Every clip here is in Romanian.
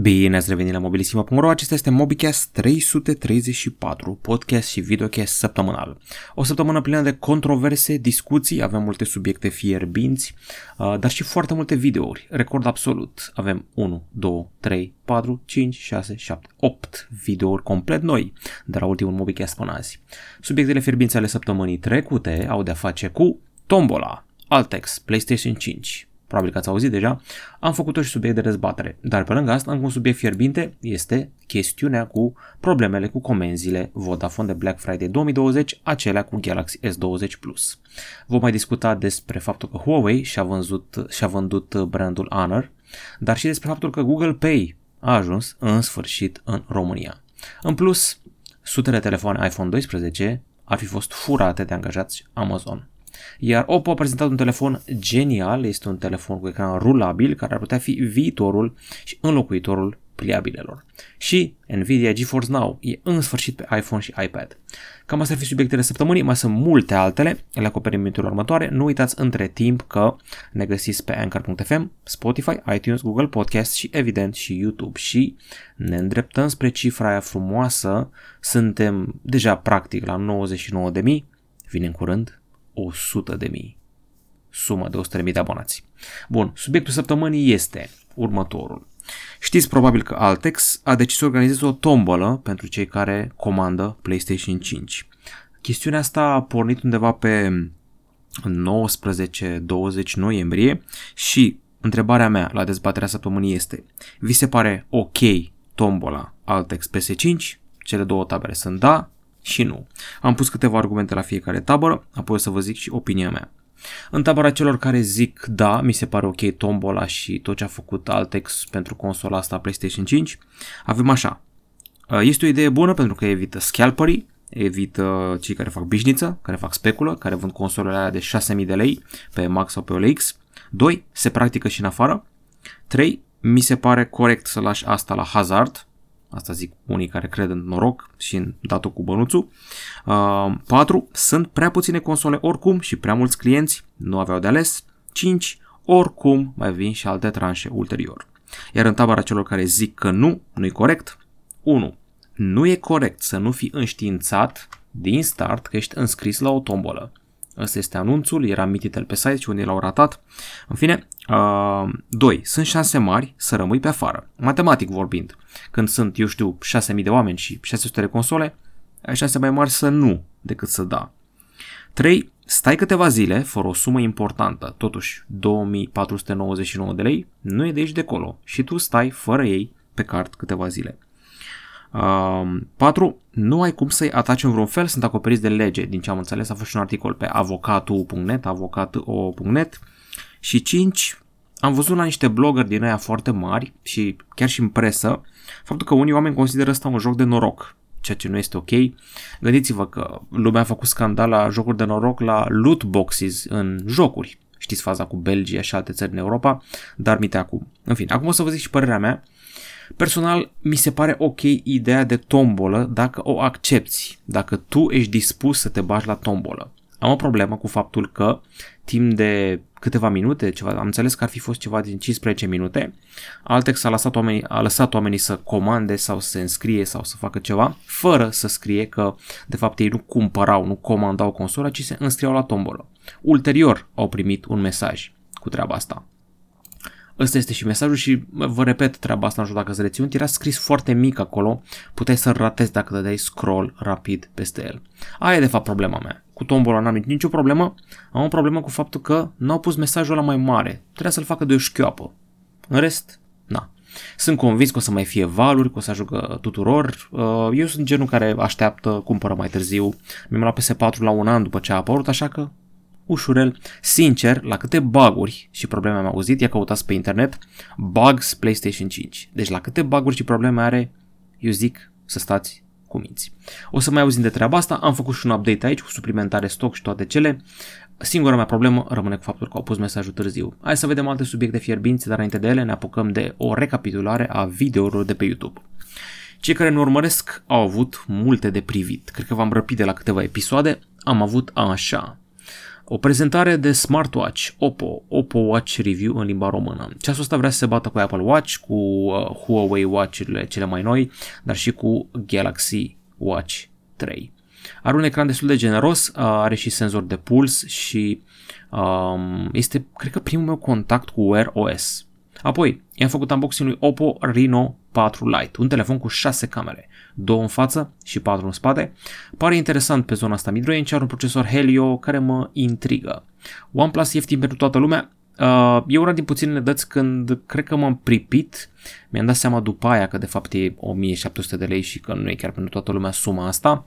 Bine ați revenit la mobilisima.ro, acesta este MobiCast 334, podcast și videocast săptămânal. O săptămână plină de controverse, discuții, avem multe subiecte fierbinți, uh, dar și foarte multe videouri, record absolut. Avem 1, 2, 3, 4, 5, 6, 7, 8 videouri complet noi de la ultimul MobiCast până azi. Subiectele fierbinți ale săptămânii trecute au de-a face cu Tombola, Altex, PlayStation 5, probabil că ați auzit deja, am făcut-o și subiect de dezbatere. Dar pe lângă asta, încă un subiect fierbinte este chestiunea cu problemele cu comenzile Vodafone de Black Friday 2020, acelea cu Galaxy S20 Plus. Vom mai discuta despre faptul că Huawei și-a, vândut, și-a vândut brandul Honor, dar și despre faptul că Google Pay a ajuns în sfârșit în România. În plus, sutele de telefoane iPhone 12 ar fi fost furate de angajați Amazon. Iar Oppo a prezentat un telefon genial, este un telefon cu ecran rulabil care ar putea fi viitorul și înlocuitorul pliabilelor. Și Nvidia GeForce Now e în sfârșit pe iPhone și iPad. Cam astea ar fi subiectele săptămânii, mai sunt multe altele, le acoperim în următoare. Nu uitați între timp că ne găsiți pe Anchor.fm, Spotify, iTunes, Google Podcast și evident și YouTube. Și ne îndreptăm spre cifra aia frumoasă, suntem deja practic la 99.000, vine în curând 100 de mii. Sumă de 100 de mii de abonați. Bun, subiectul săptămânii este următorul. Știți probabil că Altex a decis să organizeze o tombolă pentru cei care comandă PlayStation 5. Chestiunea asta a pornit undeva pe 19-20 noiembrie și întrebarea mea la dezbaterea săptămânii este Vi se pare ok tombola Altex PS5? Cele două tabere sunt da și nu. Am pus câteva argumente la fiecare tabără, apoi o să vă zic și opinia mea. În tabăra celor care zic da, mi se pare ok tombola și tot ce a făcut Altex pentru consola asta PlayStation 5, avem așa. Uh, este o idee bună pentru că evită scalperii, evită cei care fac bișniță, care fac speculă, care vând consolele alea de 6000 de lei pe Max sau pe OLX. 2. Se practică și în afară. 3. Mi se pare corect să lași asta la hazard, Asta zic unii care cred în noroc și în datul cu bănuțul. Uh, 4. Sunt prea puține console oricum și prea mulți clienți nu aveau de ales. 5. Oricum mai vin și alte tranșe ulterior. Iar în tabăra celor care zic că nu, nu-i corect. 1. Nu e corect să nu fi înștiințat din start că ești înscris la o tombolă. Ăsta este anunțul, era mititel pe site și unii l-au ratat. În fine, 2. Uh, sunt șanse mari să rămâi pe afară. Matematic vorbind, când sunt, eu știu, 6.000 de oameni și 600 de console, ai șanse mai mari să nu decât să da. 3. Stai câteva zile fără o sumă importantă, totuși 2499 de lei, nu e de aici de acolo și tu stai fără ei pe card câteva zile. 4. Nu ai cum să-i ataci în vreun fel, sunt acoperiți de lege. Din ce am înțeles, a fost și un articol pe avocatul.net, avocat.o.net. Și 5. Am văzut la niște blogger din aia foarte mari și chiar și în presă faptul că unii oameni consideră asta un joc de noroc, ceea ce nu este ok. Gândiți-vă că lumea a făcut scandal la jocuri de noroc la loot boxes în jocuri. Știți faza cu Belgia și alte țări în Europa, dar mite acum. În fine, acum o să vă zic și părerea mea. Personal, mi se pare ok ideea de tombolă dacă o accepti, dacă tu ești dispus să te bagi la tombolă. Am o problemă cu faptul că timp de câteva minute, ceva, am înțeles că ar fi fost ceva din 15 minute, Altex a lăsat, oamenii, a lăsat oamenii să comande sau să se înscrie sau să facă ceva, fără să scrie că de fapt ei nu cumpărau, nu comandau consola, ci se înscriau la tombolă. Ulterior au primit un mesaj cu treaba asta. Ăsta este și mesajul și vă repet treaba asta, nu știu dacă să reținut, era scris foarte mic acolo, puteai să ratezi dacă dădeai scroll rapid peste el. Aia e de fapt problema mea. Cu tombola n-am nicio problemă, am o problemă cu faptul că n-au pus mesajul ăla mai mare, trebuia să-l facă de o șchioapă. În rest, na. Sunt convins că o să mai fie valuri, că o să ajungă tuturor. Uh, eu sunt genul care așteaptă, cumpără mai târziu. Mi-am luat PS4 la un an după ce a apărut, așa că ușurel. Sincer, la câte baguri și probleme am auzit, ia căutați pe internet, bugs PlayStation 5. Deci la câte baguri și probleme are, eu zic să stați cu minți. O să mai auzim de treaba asta, am făcut și un update aici cu suplimentare stoc și toate cele. Singura mea problemă rămâne cu faptul că au pus mesajul târziu. Hai să vedem alte subiecte fierbinți, dar înainte de ele ne apucăm de o recapitulare a videourilor de pe YouTube. Cei care ne urmăresc au avut multe de privit. Cred că v-am răpit de la câteva episoade. Am avut așa o prezentare de smartwatch Oppo, Oppo Watch Review în limba română. Ceasul ăsta vrea să se bată cu Apple Watch, cu uh, Huawei Watch-urile cele mai noi, dar și cu Galaxy Watch 3. Are un ecran destul de generos, uh, are și senzor de puls și um, este, cred că, primul meu contact cu Wear OS. Apoi, i-am făcut unboxing lui Oppo Reno 4 Lite, un telefon cu 6 camere, două în față și 4 în spate. Pare interesant pe zona asta midrange, are un procesor Helio care mă intrigă. OnePlus ieftin pentru toată lumea, Uh, e una din puținele dăți când cred că m-am pripit, mi-am dat seama după aia că de fapt e 1700 de lei și că nu e chiar pentru toată lumea suma asta.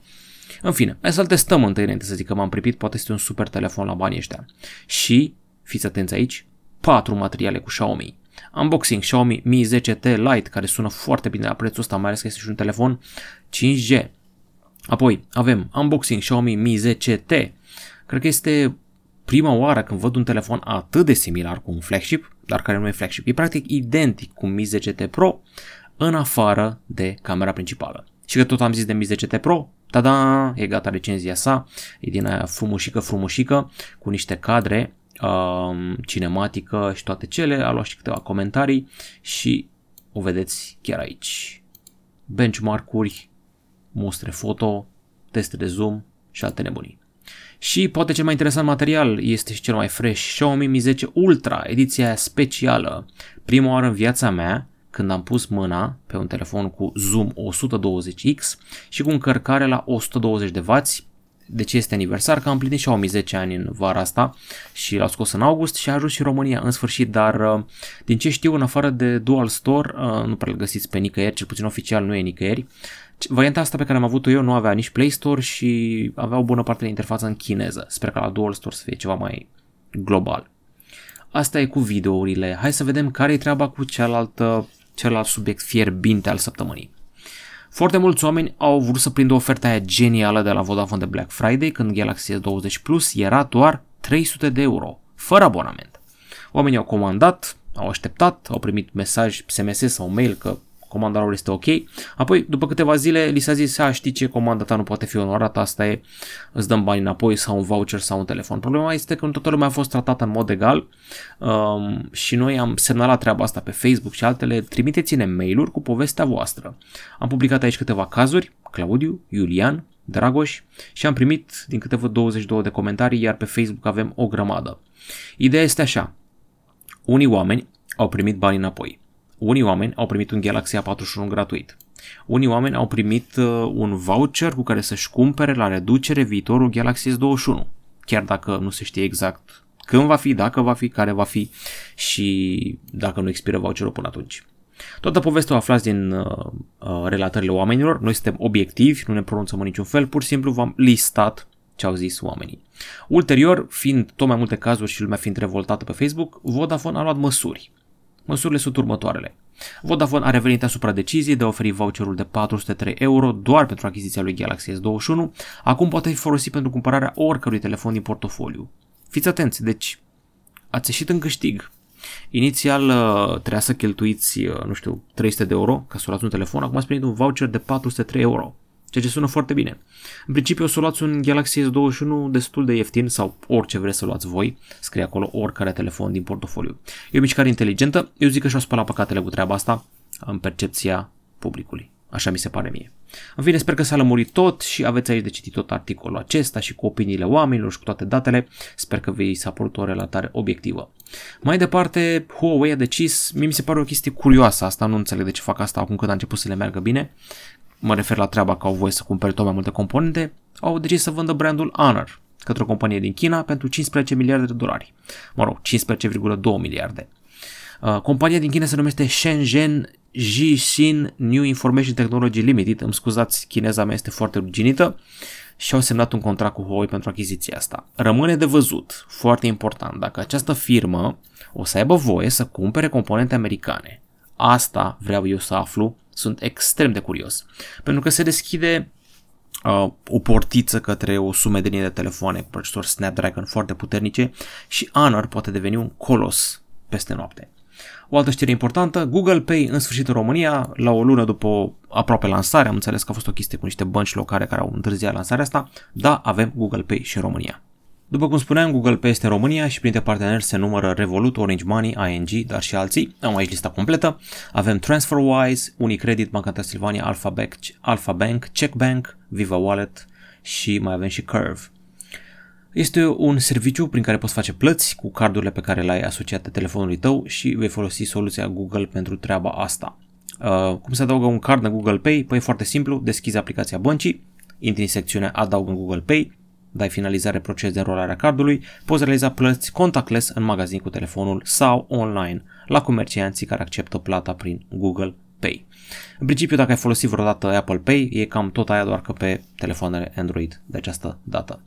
În fine, hai să-l testăm întâi înainte să zic că m-am pripit, poate este un super telefon la banii ăștia. Și, fiți atenți aici, patru materiale cu Xiaomi. Unboxing Xiaomi Mi 10T Lite, care sună foarte bine la prețul ăsta, mai ales că este și un telefon 5G. Apoi avem unboxing Xiaomi Mi 10T. Cred că este prima oară când văd un telefon atât de similar cu un flagship, dar care nu e flagship. E practic identic cu Mi 10T Pro, în afară de camera principală. Și că tot am zis de Mi 10T Pro, tada, e gata recenzia sa, e din aia frumușică, frumușică, cu niște cadre um, cinematică și toate cele, a luat și câteva comentarii și o vedeți chiar aici. Benchmark-uri, mostre foto, teste de zoom și alte nebunii. Și poate cel mai interesant material este și cel mai fresh, Xiaomi Mi 10 Ultra, ediția specială. Prima oară în viața mea când am pus mâna pe un telefon cu zoom 120x și cu încărcare la 120 de W de ce este aniversar, că am plinit și 10 ani în vara asta și l-au scos în august și a ajuns și în România în sfârșit, dar uh, din ce știu, în afară de Dual Store, uh, nu prea îl găsiți pe nicăieri, cel puțin oficial nu e nicăieri. Varianta asta pe care am avut-o eu nu avea nici Play Store și avea o bună parte de interfață în chineză. Sper că la Dual Store să fie ceva mai global. Asta e cu videourile. Hai să vedem care e treaba cu cealaltă, celălalt subiect fierbinte al săptămânii. Foarte mulți oameni au vrut să prindă oferta aia genială de la Vodafone de Black Friday când Galaxy S20 Plus era doar 300 de euro, fără abonament. Oamenii au comandat, au așteptat, au primit mesaj SMS sau mail că comanda lor este ok. Apoi, după câteva zile, li s-a zis, a, știi ce, comanda ta nu poate fi onorată, asta e, îți dăm bani înapoi sau un voucher sau un telefon. Problema este că nu toată lumea a fost tratată în mod egal um, și noi am semnalat treaba asta pe Facebook și altele, trimiteți-ne mail-uri cu povestea voastră. Am publicat aici câteva cazuri, Claudiu, Iulian, Dragoș și am primit din câte văd 22 de comentarii, iar pe Facebook avem o grămadă. Ideea este așa, unii oameni au primit bani înapoi. Unii oameni au primit un Galaxy A41 gratuit. Unii oameni au primit uh, un voucher cu care să-și cumpere la reducere viitorul Galaxy S21, chiar dacă nu se știe exact când va fi, dacă va fi, care va fi și dacă nu expiră voucherul până atunci. Toată povestea o aflați din uh, uh, relatările oamenilor, noi suntem obiectivi, nu ne pronunțăm în niciun fel, pur și simplu v-am listat ce au zis oamenii. Ulterior, fiind tot mai multe cazuri și lumea fiind revoltată pe Facebook, Vodafone a luat măsuri. Măsurile sunt următoarele. Vodafone a revenit asupra deciziei de a oferi voucherul de 403 euro doar pentru achiziția lui Galaxy S21. Acum poate fi folosit pentru cumpărarea oricărui telefon din portofoliu. Fiți atenți, deci ați ieșit în câștig. Inițial uh, trebuia să cheltuiți, uh, nu știu, 300 de euro ca să luați un telefon, acum ați primit un voucher de 403 euro ceea ce sună foarte bine. În principiu o să luați un Galaxy S21 destul de ieftin sau orice vreți să luați voi, scrie acolo oricare telefon din portofoliu. E o mișcare inteligentă, eu zic că și-au spălat păcatele cu treaba asta în percepția publicului. Așa mi se pare mie. În fine, sper că s-a lămurit tot și aveți aici de citit tot articolul acesta și cu opiniile oamenilor și cu toate datele. Sper că vi s-a părut o relatare obiectivă. Mai departe, Huawei a decis, mie mi se pare o chestie curioasă asta, nu înțeleg de ce fac asta acum când a început să le meargă bine, mă refer la treaba că au voie să cumpere tot mai multe componente, au decis să vândă brandul Honor către o companie din China pentru 15 miliarde de dolari. Mă rog, 15,2 miliarde. Uh, compania din China se numește Shenzhen Jixin New Information Technology Limited, îmi scuzați, chineza mea este foarte ruginită, și au semnat un contract cu Huawei pentru achiziția asta. Rămâne de văzut, foarte important, dacă această firmă o să aibă voie să cumpere componente americane. Asta vreau eu să aflu sunt extrem de curios. Pentru că se deschide uh, o portiță către o sumedenie de telefoane cu procesor Snapdragon foarte puternice și Honor poate deveni un colos peste noapte. O altă știre importantă, Google Pay în sfârșit în România, la o lună după aproape lansare, am înțeles că a fost o chestie cu niște bănci locale care au întârziat lansarea asta, da, avem Google Pay și în România. După cum spuneam, Google Pay este în România și printre parteneri se numără Revolut, Orange Money, ING, dar și alții. Am aici lista completă. Avem TransferWise, Unicredit, Banca Transilvania, Alpha Bank, Alpha Bank, Check Bank, Viva Wallet și mai avem și Curve. Este un serviciu prin care poți face plăți cu cardurile pe care le-ai asociate telefonului tău și vei folosi soluția Google pentru treaba asta. Uh, cum se adaugă un card în Google Pay? Păi e foarte simplu, deschizi aplicația băncii, intri în secțiunea Adaug în Google Pay, dai finalizare proces de înrolare a cardului, poți realiza plăți contactless în magazin cu telefonul sau online la comercianții care acceptă plata prin Google Pay. În principiu, dacă ai folosit vreodată Apple Pay, e cam tot aia doar că pe telefoanele Android de această dată.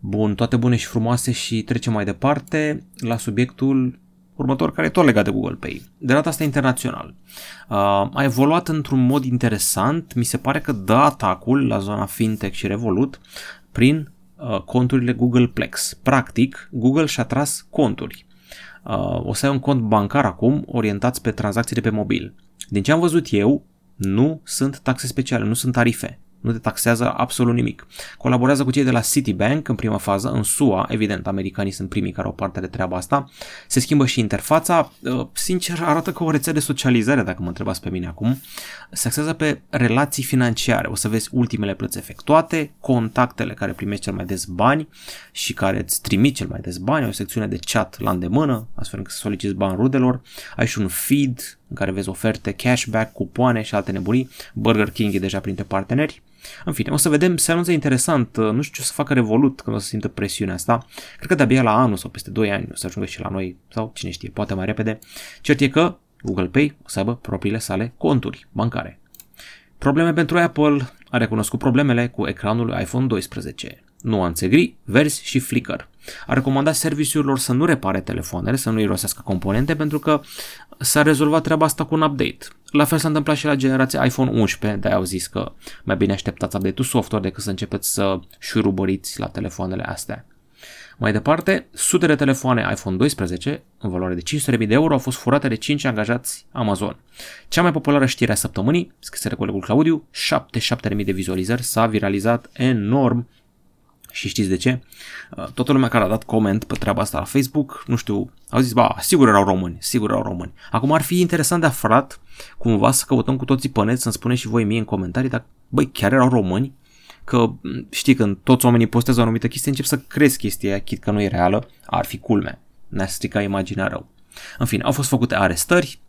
Bun, toate bune și frumoase și trecem mai departe la subiectul următor, care e tot legat de Google Pay. De data asta internațional. Uh, a evoluat într-un mod interesant, mi se pare că dă atacul la zona fintech și Revolut prin uh, conturile Google Plex. Practic, Google și-a tras conturi. Uh, o să ai un cont bancar acum orientat pe tranzacțiile pe mobil. Din ce am văzut eu, nu sunt taxe speciale, nu sunt tarife nu te taxează absolut nimic. Colaborează cu cei de la Citibank în prima fază, în SUA, evident, americanii sunt primii care au parte de treaba asta. Se schimbă și interfața, uh, sincer arată ca o rețea de socializare, dacă mă întrebați pe mine acum. Se axează pe relații financiare, o să vezi ultimele plăți efectuate, contactele care primești cel mai des bani și care îți trimit cel mai des bani, o secțiune de chat la îndemână, astfel încât să soliciți bani rudelor, ai și un feed în care vezi oferte, cashback, cupoane și alte nebunii. Burger King e deja printre parteneri. În fine, o să vedem, se anunță interesant, uh, nu știu ce o să facă Revolut când o să simtă presiunea asta. Cred că de-abia la anul sau peste 2 ani o să ajungă și la noi, sau cine știe, poate mai repede. Cert e că Google Pay o să aibă propriile sale conturi bancare. Probleme pentru Apple a recunoscut problemele cu ecranul iPhone 12 nuanțe gri, verzi și flicker. A recomandat serviciurilor să nu repare telefoanele, să nu irosească componente, pentru că s-a rezolvat treaba asta cu un update. La fel s-a întâmplat și la generația iPhone 11, de au zis că mai bine așteptați update-ul software decât să începeți să șurubăriți la telefoanele astea. Mai departe, sute de telefoane iPhone 12, în valoare de 500.000 de euro, au fost furate de 5 angajați Amazon. Cea mai populară știre a săptămânii, scrisă colegul Claudiu, 77.000 de vizualizări, s-a viralizat enorm și știți de ce? Uh, toată lumea care a dat coment pe treaba asta la Facebook, nu știu, au zis, ba, sigur erau români, sigur erau români. Acum ar fi interesant de aflat, cumva să căutăm cu toții pe net, să-mi spuneți și voi mie în comentarii, dacă, băi, chiar erau români? Că știi, când toți oamenii postează o anumită chestie, încep să crezi chestia aia, chit că nu e reală, ar fi culme. Ne-a stricat imaginea rău. În fine, au fost făcute arestări,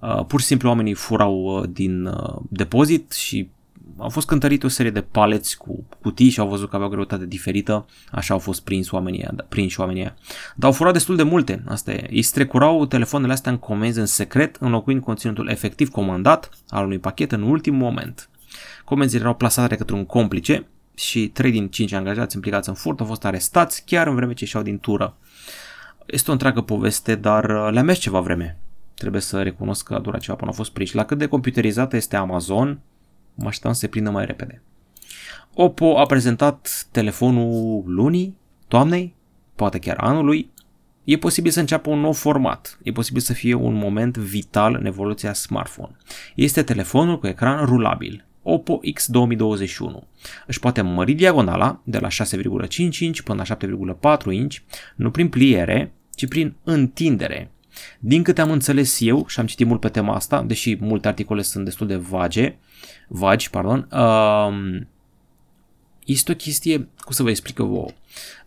uh, pur și simplu oamenii furau uh, din depozit și au fost cântărite o serie de paleți cu cutii și au văzut că aveau greutate diferită, așa au fost prins oamenii, da, prinși oamenii aia. Dar au furat destul de multe, asta e. Ei strecurau telefoanele astea în comenzi în secret, înlocuind conținutul efectiv comandat al unui pachet în ultim moment. Comenzile erau plasate către un complice și 3 din 5 angajați implicați în furt au fost arestați chiar în vreme ce ieșeau din tură. Este o întreagă poveste, dar uh, le-a mers ceva vreme. Trebuie să recunosc că a durat ceva până au fost prinși. La cât de computerizată este Amazon, mă așteptam să se prindă mai repede. Oppo a prezentat telefonul lunii, toamnei, poate chiar anului. E posibil să înceapă un nou format. E posibil să fie un moment vital în evoluția smartphone. Este telefonul cu ecran rulabil, Oppo X 2021. Își poate mări diagonala de la 6,5 inch până la 7,4 inch, nu prin pliere, ci prin întindere. Din câte am înțeles eu, și am citit mult pe tema asta, deși multe articole sunt destul de vage, vagi, pardon, uh, este o chestie, cum să vă explic vouă,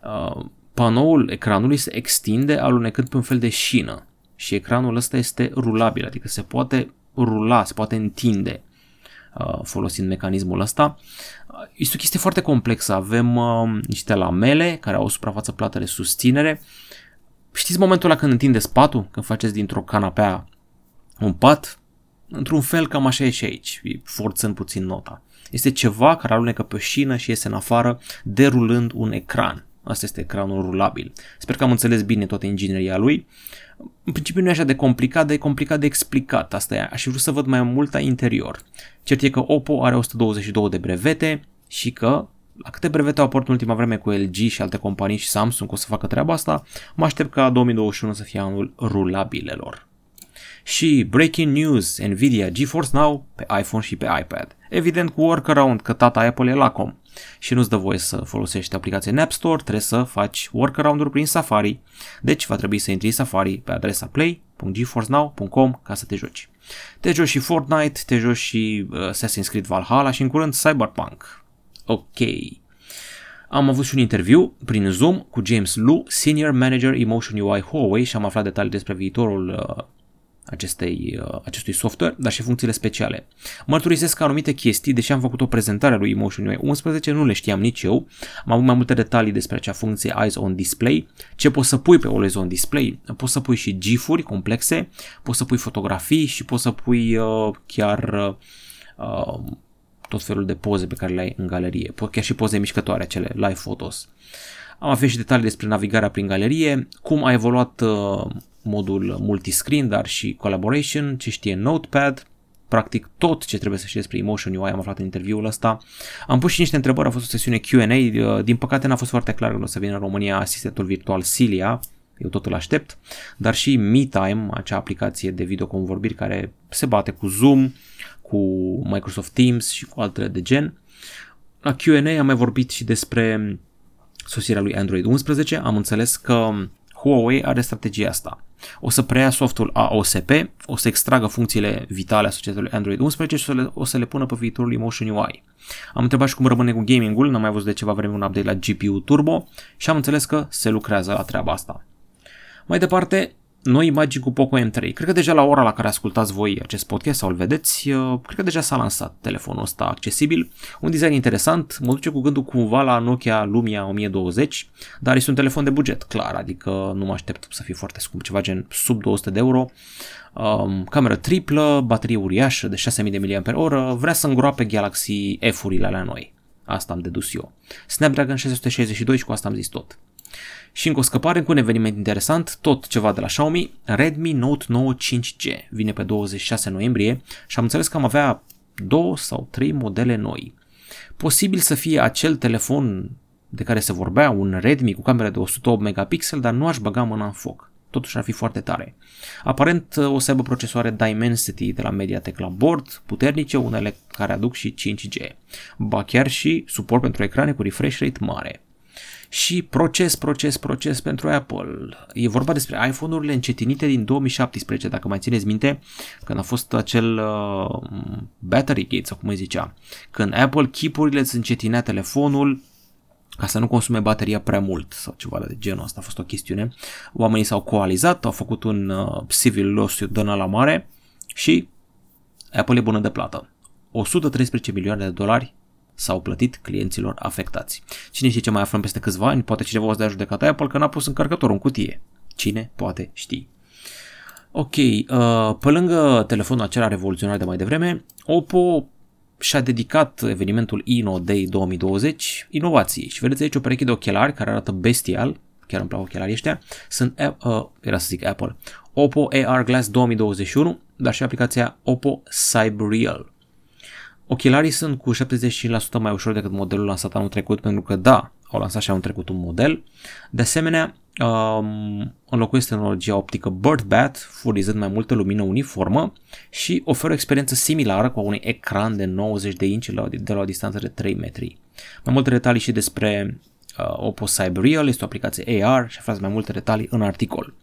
uh, panoul ecranului se extinde alunecând pe un fel de șină și ecranul ăsta este rulabil, adică se poate rula, se poate întinde uh, folosind mecanismul ăsta. Este o chestie foarte complexă. Avem uh, niște lamele care au o suprafață plată de susținere. Știți momentul ăla când întindeți patul? Când faceți dintr-o canapea un pat? Într-un fel cam așa e și aici, forțând puțin nota. Este ceva care alunecă pe o șină și iese în afară, derulând un ecran. Asta este ecranul rulabil. Sper că am înțeles bine toată ingineria lui. În principiu nu e așa de complicat, dar e complicat de explicat. Asta e. Aș vrea să văd mai mult interior. Cert e că Oppo are 122 de brevete și că la câte brevete au apărut în ultima vreme cu LG și alte companii și Samsung o să facă treaba asta, mă aștept ca 2021 să fie anul rulabilelor. Și breaking news, Nvidia GeForce Now pe iPhone și pe iPad. Evident cu workaround că tata Apple e Lacom. și nu-ți dă voie să folosești aplicația în App Store, trebuie să faci workaround-uri prin Safari. Deci va trebui să intri în Safari pe adresa play.geforcenow.com ca să te joci. Te joci și Fortnite, te joci și uh, Assassin's Creed Valhalla și în curând Cyberpunk. Ok. Am avut și un interviu prin Zoom cu James Lu, Senior Manager Emotion UI Huawei și am aflat detalii despre viitorul uh, acestei, uh, acestui software, dar și funcțiile speciale. Mărturisesc că anumite chestii, deși am făcut o prezentare a lui Emotion UI 11, nu le știam nici eu. Am avut mai multe detalii despre acea funcție Eyes on Display, ce poți să pui pe Always on Display. Poți să pui și GIF-uri complexe, poți să pui fotografii și poți să pui uh, chiar uh, tot felul de poze pe care le ai în galerie, chiar și poze mișcătoare, acele live photos. Am aflat și detalii despre navigarea prin galerie, cum a evoluat uh, modul multiscreen, dar și collaboration, ce știe Notepad, practic tot ce trebuie să știți despre Emotion UI am aflat în interviul ăsta. Am pus și niște întrebări, a fost o sesiune Q&A, uh, din păcate n-a fost foarte clar când o să vină în România asistentul virtual Cilia, eu tot îl aștept, dar și MeTime, acea aplicație de videoconvorbiri care se bate cu Zoom, cu Microsoft Teams și cu altele de gen. La Q&A am mai vorbit și despre sosirea lui Android 11, am înțeles că Huawei are strategia asta. O să preia softul AOSP, o să extragă funcțiile vitale asociate lui Android 11 și o să le, o să le pună pe viitorul Emotion UI. Am întrebat și cum rămâne cu gaming-ul, n-am mai văzut de ceva vreme un update la GPU Turbo și am înțeles că se lucrează la treaba asta. Mai departe, noi imagini cu Poco M3. Cred că deja la ora la care ascultați voi acest podcast sau îl vedeți, uh, cred că deja s-a lansat telefonul ăsta accesibil. Un design interesant, mă duce cu gândul cumva la Nokia Lumia 1020, dar este un telefon de buget, clar, adică nu mă aștept să fie foarte scump, ceva gen sub 200 de euro. Um, cameră triplă, baterie uriașă de 6000 de mAh, vrea să îngroape Galaxy F-urile alea noi. Asta am dedus eu. Snapdragon 662 și cu asta am zis tot. Și încă o scăpare cu un eveniment interesant, tot ceva de la Xiaomi, Redmi Note 9 5G. Vine pe 26 noiembrie și am înțeles că am avea două sau trei modele noi. Posibil să fie acel telefon de care se vorbea, un Redmi cu cameră de 108 megapixel, dar nu aș băga mâna în foc. Totuși ar fi foarte tare. Aparent o să aibă procesoare Dimensity de la Mediatek la bord, puternice, unele care aduc și 5G. Ba chiar și suport pentru ecrane cu refresh rate mare și proces, proces, proces pentru Apple. E vorba despre iPhone-urile încetinite din 2017, dacă mai țineți minte, când a fost acel uh, battery gate sau cum îi zicea, când Apple chipurile îți încetinea telefonul ca să nu consume bateria prea mult sau ceva de genul ăsta a fost o chestiune. Oamenii s-au coalizat, au făcut un uh, civil lawsuit de la mare și Apple e bună de plată. 113 milioane de dolari s-au plătit clienților afectați. Cine știe ce mai aflăm peste câțiva ani, poate cineva o să dea judecata Apple că n-a pus încărcătorul în cutie. Cine poate ști. Ok, uh, pe lângă telefonul acela revoluționar de mai devreme, Oppo și-a dedicat evenimentul Inno Day 2020 inovației și vedeți aici o pereche de ochelari care arată bestial, chiar îmi plac ochelarii ăștia, sunt, uh, era să zic Apple, Oppo AR Glass 2021, dar și aplicația Oppo Cyber Ochelarii sunt cu 75% mai ușor decât modelul lansat anul trecut, pentru că da, au lansat și anul trecut un model. De asemenea, um, înlocuiesc tehnologia optică BirdBat, furnizând mai multă lumină uniformă și oferă o experiență similară cu un ecran de 90 de inci de la o distanță de 3 metri. Mai multe detalii și despre uh, Oppo Cyber Real, este o aplicație AR și aflați mai multe detalii în articol.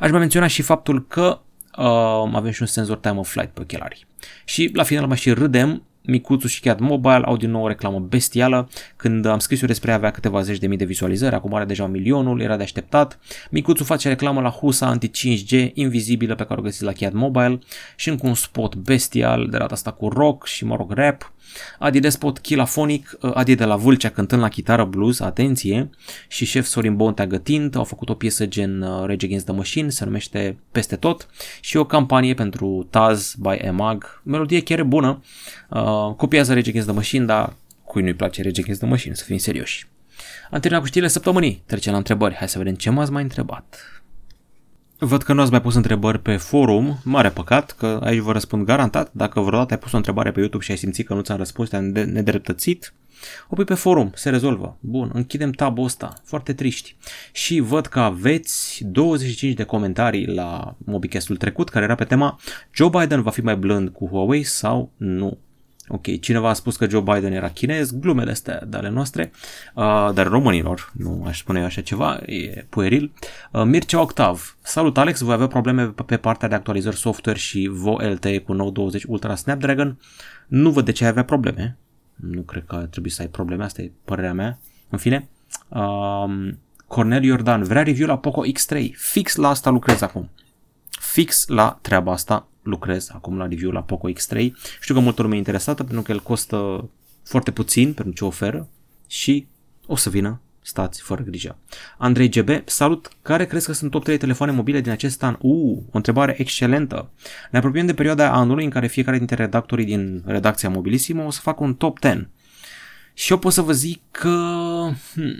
Aș mai menționa și faptul că uh, avem și un senzor time of flight pe ochelari. Și la final mai și râdem Micuțu și Cat Mobile au din nou o reclamă bestială. Când am scris eu despre ea avea câteva zeci de mii de vizualizări, acum are deja milionul, era de așteptat. Micuțu face reclamă la Husa anti-5G invizibilă pe care o găsiți la Cat Mobile și încă un spot bestial de data asta cu rock și mă rog rap. Adi Despot Chilafonic, uh, Adi de la Vâlcea cântând la chitară blues, atenție, și șef Sorin Bontea gătind, au făcut o piesă gen uh, Rage Against the Machine, se numește Peste Tot, și o campanie pentru Taz by Emag, melodie chiar e bună, uh, copiază Rage Against the Machine, dar cui nu-i place Rage Against the Machine, să fim serioși. Am terminat cu știrile săptămânii, trecem la întrebări, hai să vedem ce m-ați mai întrebat. Văd că nu ați mai pus întrebări pe forum, mare păcat, că aici vă răspund garantat. Dacă vreodată ai pus o întrebare pe YouTube și ai simțit că nu ți-am răspuns, te-am nedreptățit, o pui pe forum, se rezolvă. Bun, închidem tabul ăsta, foarte triști. Și văd că aveți 25 de comentarii la Mobicastul trecut, care era pe tema Joe Biden va fi mai blând cu Huawei sau nu? Ok, cineva a spus că Joe Biden era chinez, glumele astea de ale noastre, uh, dar românilor, nu aș spune eu așa ceva, e pueril. Uh, Mircea Octav, salut Alex, voi avea probleme pe partea de actualizări software și Vo LTE cu Note 20 Ultra Snapdragon? Nu văd de ce ai avea probleme, nu cred că ar trebui să ai probleme, asta e părerea mea. În fine, uh, Cornel Iordan vrea review la Poco X3, fix la asta lucrez acum. Fix la treaba asta lucrez acum la review la Poco X3. Știu că multă lume e interesată pentru că el costă foarte puțin pentru ce oferă și o să vină stați fără grijă. Andrei GB, salut! Care crezi că sunt top 3 telefoane mobile din acest an? Uh, o întrebare excelentă! Ne apropiem de perioada anului în care fiecare dintre redactorii din redacția Mobilissimo o să facă un top 10. Și eu pot să vă zic că... Hmm,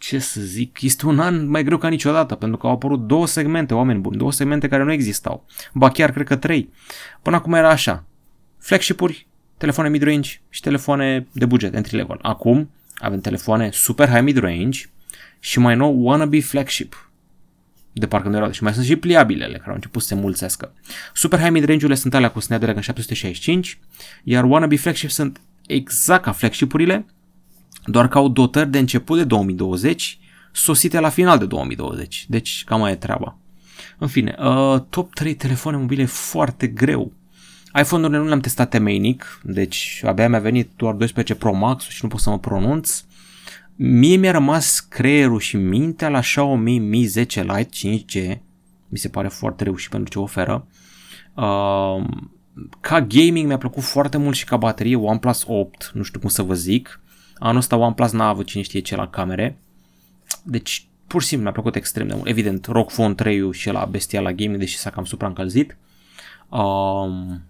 ce să zic, este un an mai greu ca niciodată, pentru că au apărut două segmente, oameni buni, două segmente care nu existau. Ba chiar cred că trei. Până acum era așa. Flagship-uri, telefoane mid-range și telefoane de buget, entry level. Acum avem telefoane super high mid-range și mai nou wannabe flagship. De parcă nu erau. Și mai sunt și pliabilele care au început să se mulțească. Super high mid-range-urile sunt alea cu Snapdragon 765, iar wannabe flagship sunt exact ca flagship-urile, doar că au dotări de început de 2020, sosite la final de 2020. Deci cam mai e treaba. În fine, uh, top 3 telefoane mobile foarte greu. iPhone-urile nu le-am testat temeinic, deci abia mi-a venit doar 12 Pro Max și nu pot să mă pronunț. Mie mi-a rămas creierul și mintea la Xiaomi Mi 10 Lite 5G, mi se pare foarte reușit pentru ce oferă. Uh, ca gaming mi-a plăcut foarte mult și ca baterie OnePlus 8, nu știu cum să vă zic. Anul ăsta OnePlus n-a avut cine știe ce la camere. Deci pur și simplu mi-a plăcut extrem de mult. Evident, ROG Phone 3 și la bestia la gaming, deși s-a cam supraîncălzit. Um,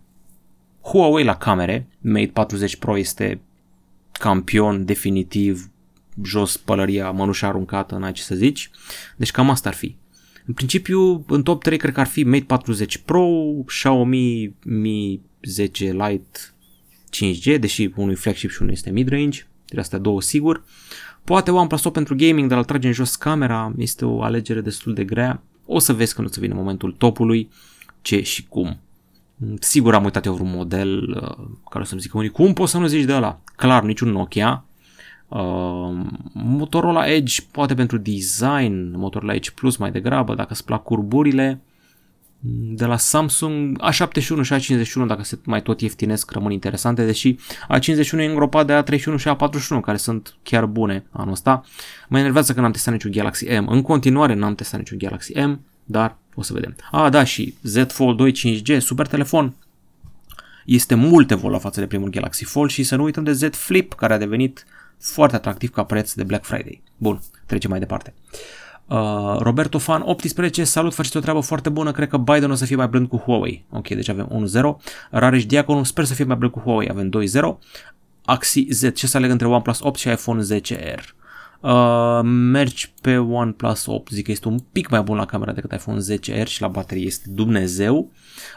Huawei la camere, Mate 40 Pro este campion definitiv, jos pălăria, mănușa aruncată, n-ai ce să zici. Deci cam asta ar fi. În principiu, în top 3 cred că ar fi Mate 40 Pro, Xiaomi Mi 10 Lite 5G, deși unul e flagship și unul este mid-range, de astea două sigur. Poate OnePlus 8 pentru gaming, dar îl trage în jos camera, este o alegere destul de grea. O să vezi când o să vină momentul topului, ce și cum. Sigur am uitat eu vreun model uh, care o să-mi zică unii, cum poți să nu zici de ăla? Clar, niciun Nokia. Uh, Motorola Edge poate pentru design, Motorola Edge Plus mai degrabă, dacă îți plac curburile de la Samsung A71 și A51, dacă se mai tot ieftinesc, rămân interesante, deși A51 e îngropat de A31 și A41, care sunt chiar bune anul ăsta. Mă enervează că n-am testat niciun Galaxy M. În continuare n-am testat niciun Galaxy M, dar o să vedem. A, da, și Z Fold 2 5G, super telefon. Este mult evolu față de primul Galaxy Fold și să nu uităm de Z Flip, care a devenit foarte atractiv ca preț de Black Friday. Bun, trecem mai departe. Uh, Uh, Roberto Fan 18, salut, faceți o treabă foarte bună, cred că Biden o să fie mai blând cu Huawei. Ok, deci avem 1-0. Rareș Diaconu, sper să fie mai blând cu Huawei, avem 2-0. Axi Z, ce să aleg între OnePlus 8 și iPhone 10R? Uh, mergi pe OnePlus 8, zic că este un pic mai bun la camera decât iPhone 10R și la baterie este Dumnezeu.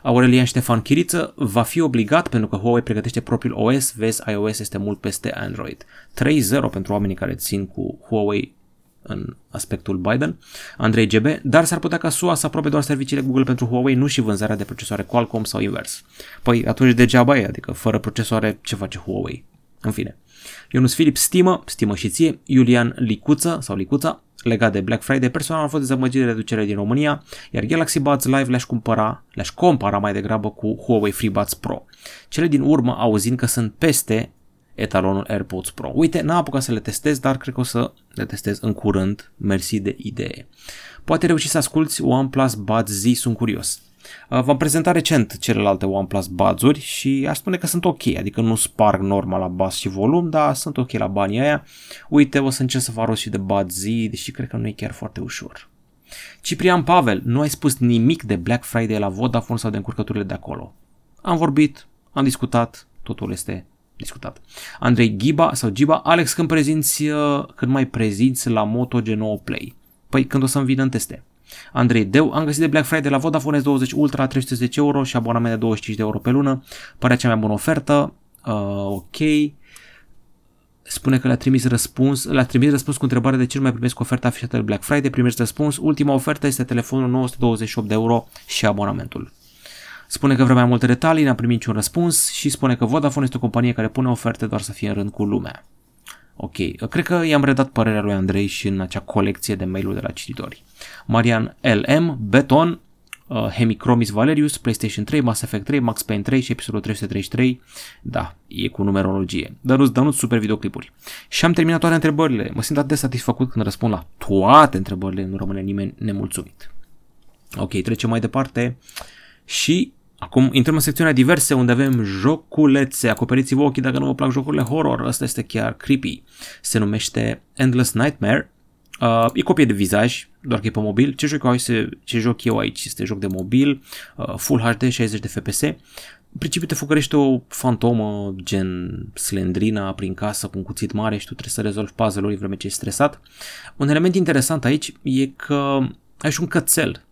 Aurelian Ștefan Chiriță va fi obligat pentru că Huawei pregătește propriul OS, vezi iOS este mult peste Android. 3-0 pentru oamenii care țin cu Huawei în aspectul Biden, Andrei GB, dar s-ar putea ca SUA să aprobe doar serviciile Google pentru Huawei, nu și vânzarea de procesoare Qualcomm sau invers. Păi atunci degeaba e, adică fără procesoare ce face Huawei? În fine. Ionus Filip stimă, stimă și ție, Iulian Licuță sau Licuța, legat de Black Friday, personal au fost dezamăgit de reducere din România, iar Galaxy Buds Live le-aș cumpăra, le-aș compara mai degrabă cu Huawei FreeBuds Pro. Cele din urmă auzind că sunt peste etalonul AirPods Pro. Uite, n-am apucat să le testez, dar cred că o să le testez în curând. Mersi de idee. Poate reuși să asculti OnePlus Buds Z, sunt curios. Uh, v-am prezentat recent celelalte OnePlus Buds-uri și aș spune că sunt ok, adică nu sparg normal la bas și volum, dar sunt ok la banii aia. Uite, o să încerc să fac rost și de Buds Z, deși cred că nu e chiar foarte ușor. Ciprian Pavel, nu ai spus nimic de Black Friday la Vodafone sau de încurcăturile de acolo. Am vorbit, am discutat, totul este discutat. Andrei Giba sau Giba, Alex, când prezinți, uh, când mai prezinți la Moto G9 Play? Păi când o să-mi vină în teste. Andrei Deu, am găsit de Black Friday la Vodafone S20 Ultra 310 euro și abonament de 25 de euro pe lună. Părea cea mai bună ofertă. Uh, ok. Spune că le-a trimis răspuns, le-a trimis răspuns cu întrebare de ce nu mai primesc oferta afișată de Black Friday. Primești răspuns. Ultima ofertă este telefonul 928 de euro și abonamentul. Spune că vrea mai multe detalii, n-a primit niciun răspuns și spune că Vodafone este o companie care pune oferte doar să fie în rând cu lumea. Ok, cred că i-am redat părerea lui Andrei și în acea colecție de mail-uri de la cititori. Marian LM, Beton, uh, Hemicromis Valerius, PlayStation 3, Mass Effect 3, Max Payne 3 și episodul 333. Da, e cu numerologie. Dănuț, Dănuț, super videoclipuri. Și am terminat toate întrebările. Mă simt atât de satisfăcut când răspund la toate întrebările, nu rămâne nimeni nemulțumit. Ok, trecem mai departe și Acum intrăm în secțiunea diverse unde avem joculețe. Acoperiți-vă ochii dacă nu vă plac jocurile horror. Asta este chiar creepy. Se numește Endless Nightmare. Uh, e copie de vizaj, doar că e pe mobil. Ce joc, eu, ce joc eu aici este joc de mobil, uh, Full HD, 60 de FPS. În principiu te făcărește o fantomă gen slendrina prin casă cu un cuțit mare și tu trebuie să rezolvi puzzle-uri vreme ce ești stresat. Un element interesant aici e că ai și un cățel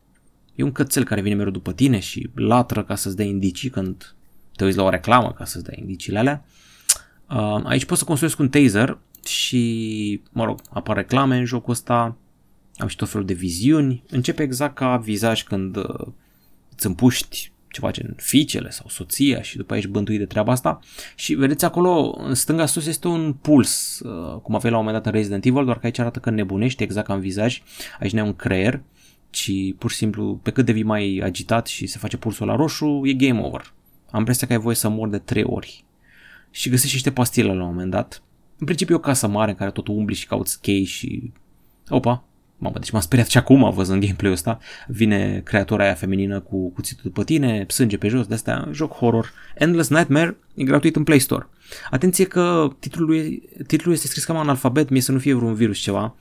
E un cățel care vine mereu după tine și latră ca să-ți dea indicii când te uiți la o reclamă ca să-ți dea indiciile alea. Uh, aici poți să construiesc un taser și, mă rog, apar reclame în jocul ăsta, am și tot felul de viziuni. Începe exact ca vizaj când uh, îți împuști ceva gen fiicele sau soția și după aia ești bântuit de treaba asta. Și vedeți acolo, în stânga sus este un puls, uh, cum aveai la un moment dat în Resident Evil, doar că aici arată că nebunești exact ca în vizaj. Aici ne un creier ci pur și simplu pe cât devii mai agitat și se face pulsul la roșu, e game over. Am impresia că ai voie să mor de trei ori. Și găsești niște pastile la un moment dat. În principiu e o casă mare în care tot umbli și cauți chei și... Opa, mamă, deci m-am speriat și acum văzând gameplay-ul ăsta. Vine creatora aia feminină cu cuțitul după tine, sânge pe jos, de astea, joc horror. Endless Nightmare e gratuit în Play Store. Atenție că titlul, titlul este scris cam în alfabet, mie să nu fie vreun virus ceva.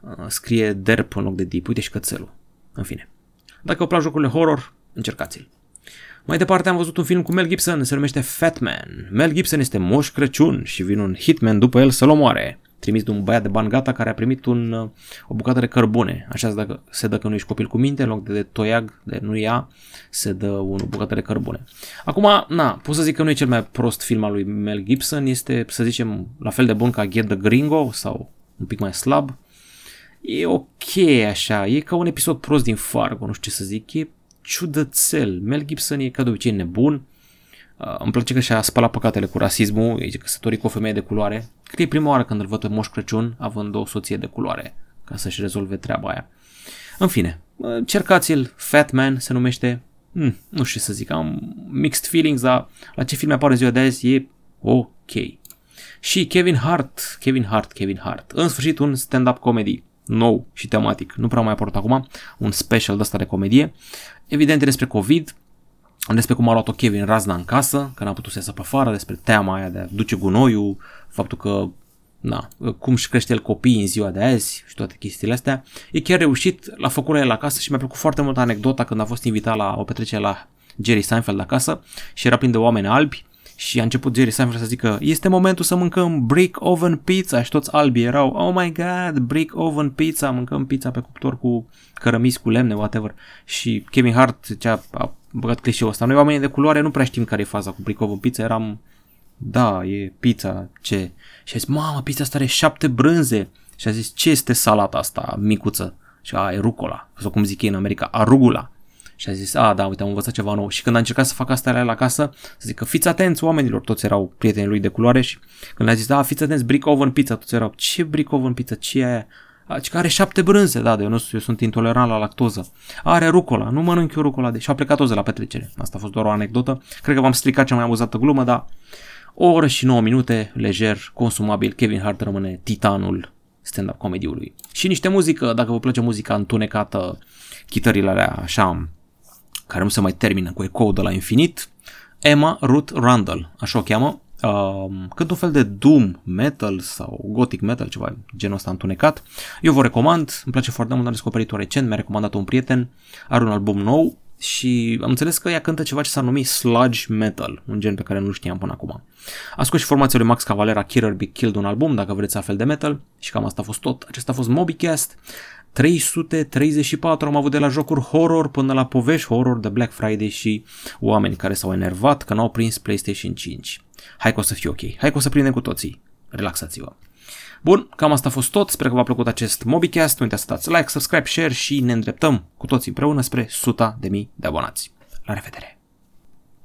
Uh, scrie derp în loc de deep, uite și cățelul. În fine. Dacă vă plac jocurile horror, încercați-l. Mai departe am văzut un film cu Mel Gibson, se numește Fat Man. Mel Gibson este moș Crăciun și vine un hitman după el să-l omoare. Trimis de un băiat de bani gata care a primit un, uh, o bucată de cărbune. Așa se dă, se dă că nu ești copil cu minte, în loc de, de toiag, de nu ia, se dă o bucată de cărbune. Acum, na, pot să zic că nu e cel mai prost film al lui Mel Gibson, este, să zicem, la fel de bun ca Get the Gringo sau un pic mai slab e ok așa, e ca un episod prost din Fargo, nu știu ce să zic, e ciudățel. Mel Gibson e ca de obicei nebun, uh, îmi place că și-a spălat păcatele cu rasismul, e căsătorit cu o femeie de culoare. Cred că e prima oară când îl văd pe Moș Crăciun având o soție de culoare ca să-și rezolve treaba aia. În fine, uh, cercați-l, Fat Man se numește, hmm, nu știu ce să zic, am mixed feelings, dar la ce film apare ziua de azi e ok. Și Kevin Hart, Kevin Hart, Kevin Hart, în sfârșit un stand-up comedy nou și tematic. Nu prea mai apărut acum un special de ăsta de comedie. Evident despre COVID, despre cum a luat-o Kevin razna în casă, că n-a putut să iasă pe afară, despre teama aia de a duce gunoiul, faptul că na, cum și crește el copii în ziua de azi și toate chestiile astea. E chiar reușit, l-a făcut el acasă și mi-a plăcut foarte mult anecdota când a fost invitat la o petrecere la Jerry Seinfeld acasă și era plin de oameni albi și a început Jerry Seinfeld să zică este momentul să mâncăm brick oven pizza și toți albi erau oh my god, brick oven pizza, mâncăm pizza pe cuptor cu cărămizi, cu lemne, whatever. Și Kevin Hart ce a, a băgat clișeul ăsta. Noi oamenii de culoare nu prea știm care e faza cu brick oven pizza, eram da, e pizza, ce? Și a zis, mamă, pizza asta are șapte brânze. Și a zis, ce este salata asta micuță? Și a, e rucola, sau cum zic ei în America, arugula. Și a zis, a, da, uite, am învățat ceva nou. Și când a încercat să facă asta la casă, să zică, fiți atenți oamenilor, toți erau prietenii lui de culoare și când a zis, da, fiți atenți, brick oven pizza, toți erau, ce brick oven pizza, ce e aia? Și că are șapte brânze, da, de eu, nu, eu sunt intolerant la lactoză. Are rucola, nu mănânc eu rucola, de... și a plecat toți de la petrecere. Asta a fost doar o anecdotă. Cred că v-am stricat cea mai amuzată glumă, dar o oră și 9 minute, lejer, consumabil, Kevin Hart rămâne titanul stand-up comedy-ului. Și niște muzică, dacă vă place muzica întunecată, chitările alea așa care nu se mai termină cu ecou de la infinit, Emma Ruth Randall, așa o cheamă, uh, cât un fel de doom metal sau gothic metal, ceva genul ăsta întunecat. Eu vă recomand, îmi place foarte mult, am descoperit-o recent, mi-a recomandat un prieten, are un album nou și am înțeles că ea cântă ceva ce s-ar numi sludge metal, un gen pe care nu știam până acum. Ascult și formația lui Max Cavalera, Killer Be Killed, un album, dacă vreți fel de metal, și cam asta a fost tot. Acesta a fost MobiCast. 334 am avut de la jocuri horror până la povești horror de Black Friday și oameni care s-au enervat că n-au prins PlayStation 5. Hai că o să fie ok, hai că o să prindem cu toții. Relaxați-vă. Bun, cam asta a fost tot, sper că v-a plăcut acest MobiCast, nu uitați să dați like, subscribe, share și ne îndreptăm cu toții împreună spre 100 de mii de abonați. La revedere!